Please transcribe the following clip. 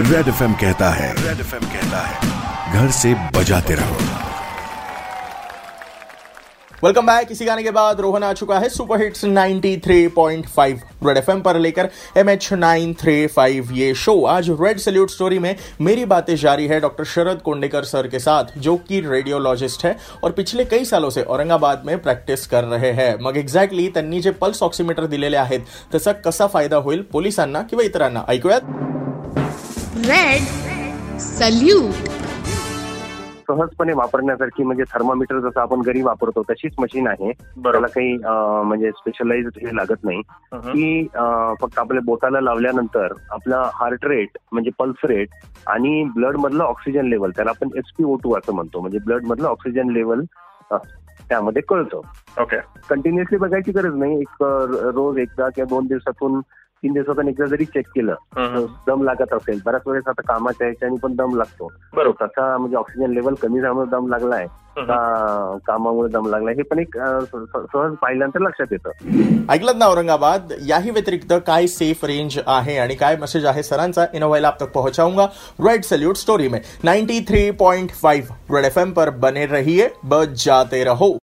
Red F कहता है red F कहता है, घर से बजाते रहो। वेलकम बैक इसी गाने के बाद रोहन आ चुका है सुपर हिट्स 93.5 रेड एफएम पर लेकर एम एच ये शो आज रेड सल्यूट स्टोरी में मेरी बातें जारी है डॉक्टर शरद कोंडेकर सर के साथ, जो कि रेडियोलॉजिस्ट है और पिछले कई सालों से औरंगाबाद में प्रॅक्टिस कर रहे हैं। मग एक्झॅक्टली त्यांनी जे पल्स ऑक्सिमीटर दिलेले आहेत त्याचा कसा फ़ायदा होईल पोलिसांना किंवा इतरांना? ऐकूयात? रेड सल्यूट सहजपणे वापरण्यासारखी म्हणजे थर्मामीटर जसं आपण घरी वापरतो तशीच मशीन आहे. त्याला काही म्हणजे स्पेशलाइज हे लागत नाही. की फक्त आपल्या बोटाला लावल्यानंतर आपला हार्ट रेट म्हणजे पल्स रेट आणि ब्लड मधलं ऑक्सिजन लेवल त्याला आपण एसपीओ टू असं म्हणतो. म्हणजे ब्लड मधलं ऑक्सिजन लेवल त्यामध्ये कळतं. ओके कंटिन्युअसली बघायची गरज नाही. एक रोज एकदा किंवा दोन दिवसातून तीन दिवसातून एकदा जरी चेक केलं दम लागत असेल. बऱ्याच वेळेस आता कामाच्या ह्याच्याने पण दम लागतो. बरोबर. तसा म्हणजे ऑक्सिजन लेवल कमी झाल्यामुळे दम लागलाय. का कामामुळे दम लागलाय हे पण एक सहज पाहिल्यानंतर लक्षात येतं. ऐकलत ना औरंगाबाद? याही व्यतिरिक्त काय सेफ रेंज आहे आणि काय मेसेज आहे सरांचा? इन वाइल आप तक पहुंचाऊंगा. रेड सल्यूट स्टोरी में. 93.5 रेड एफएम पर बने रहिए. बच जाते रहो.